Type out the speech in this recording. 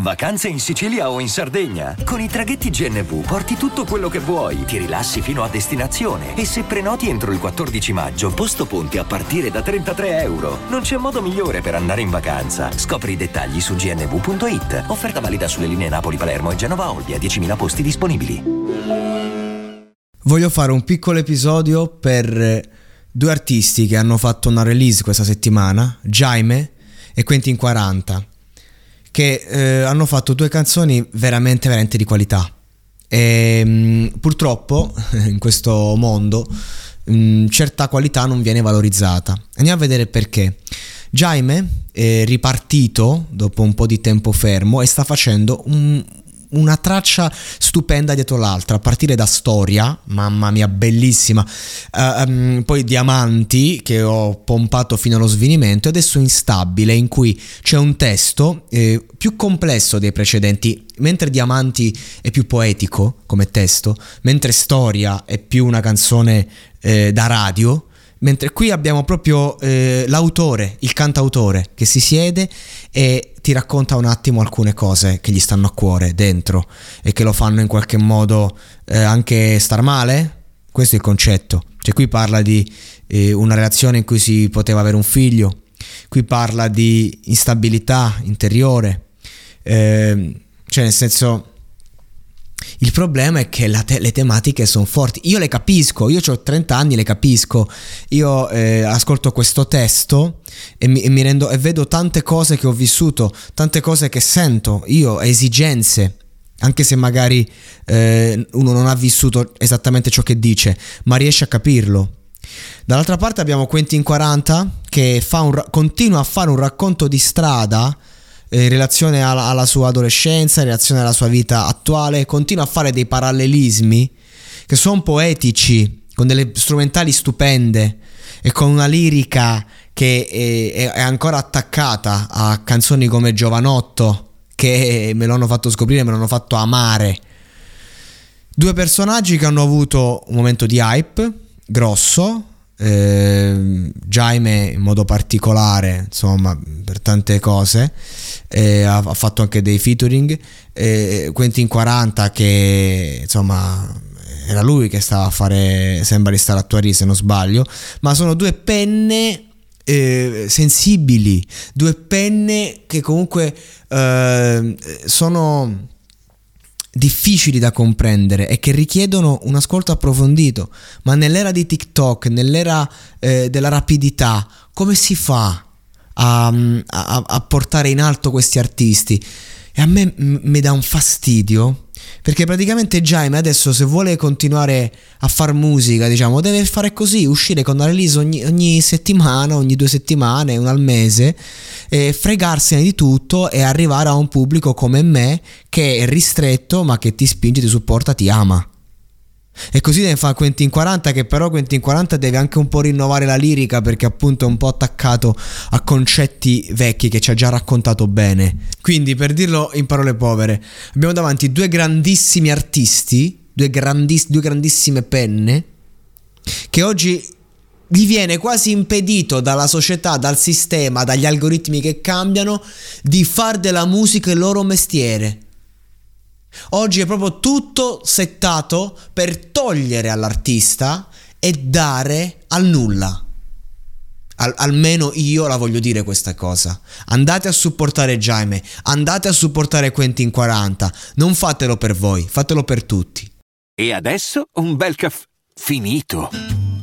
Vacanze in Sicilia o in Sardegna? Con i traghetti GNV porti tutto quello che vuoi, ti rilassi fino a destinazione e se prenoti entro il 14 maggio, posto ponti a partire da 33 euro. Non c'è modo migliore per andare in vacanza. Scopri i dettagli su gnv.it. Offerta valida sulle linee Napoli-Palermo e Genova-Olbia, 10.000 posti disponibili. Voglio fare un piccolo episodio per eh, due artisti che hanno fatto una release questa settimana, Jaime e Quentin 40, che eh, hanno fatto due canzoni veramente, veramente di qualità. E mh, purtroppo in questo mondo mh, certa qualità non viene valorizzata. Andiamo a vedere perché. Jaime è ripartito dopo un po' di tempo fermo e sta facendo un, una traccia stupenda dietro l'altra, a partire da Storia, mamma mia, bellissima, uh, um, poi Diamanti che ho pompato fino allo svenimento e adesso Instabile in cui c'è un testo eh, più complesso dei precedenti, mentre Diamanti è più poetico come testo, mentre Storia è più una canzone eh, da radio, Mentre qui abbiamo proprio eh, l'autore, il cantautore, che si siede e ti racconta un attimo alcune cose che gli stanno a cuore dentro e che lo fanno in qualche modo eh, anche star male. Questo è il concetto. Cioè qui parla di eh, una relazione in cui si poteva avere un figlio, qui parla di instabilità interiore, ehm, cioè nel senso il problema è che te- le tematiche sono forti. Io le capisco, io ho 30 anni, le capisco. Io eh, ascolto questo testo e mi, e mi rendo e vedo tante cose che ho vissuto, tante cose che sento, io esigenze anche se magari eh, uno non ha vissuto esattamente ciò che dice, ma riesce a capirlo. Dall'altra parte abbiamo Quentin 40 che un, continua a fare un racconto di strada in relazione alla, alla, sua adolescenza, in relazione alla sua vita attuale, continua a fare dei parallelismi che sono poetici, con delle strumentali stupende e con una lirica che è, è ancora attaccata a canzoni come Giovanotto, che me l'hanno fatto scoprire, me l'hanno fatto amare. Due personaggi che hanno avuto un momento di hype grosso, eh, Jaime in modo particolare, insomma, per tante cose, eh, ha, ha, fatto anche dei featuring, eh, Quentin 40 che insomma era lui che stava a fare, sembra di stare a Tuari se non sbaglio, ma sono due penne eh, sensibili, due penne che comunque eh, sono difficili da comprendere e che richiedono un ascolto approfondito. Ma nell'era di TikTok, nell'era eh, della rapidità, come si fa a, a, a, portare in alto questi artisti? E a me mi dà un fastidio perché praticamente Jaime adesso se vuole continuare a fare musica, diciamo, deve fare così, uscire con una release ogni, ogni settimana, ogni due settimane, una al mese, fregarsene di tutto e arrivare a un pubblico come me che è ristretto ma che ti spinge, ti supporta, ti ama. E così deve fare Quentin 40 che però Quentin 40 deve anche un po' rinnovare la lirica perché appunto è un po' attaccato a concetti vecchi che ci ha già raccontato bene. Quindi per dirlo in parole povere, abbiamo davanti due grandissimi artisti, due, grandiss- due grandissime penne che oggi gli viene quasi impedito dalla società, dal sistema, dagli algoritmi che cambiano di fare della musica il loro mestiere Oggi è proprio tutto settato per togliere all'artista e dare al nulla. Al, almeno io la voglio dire questa cosa. Andate a supportare Jaime, andate a supportare Quentin 40. Non fatelo per voi, fatelo per tutti. E adesso un bel caffè finito.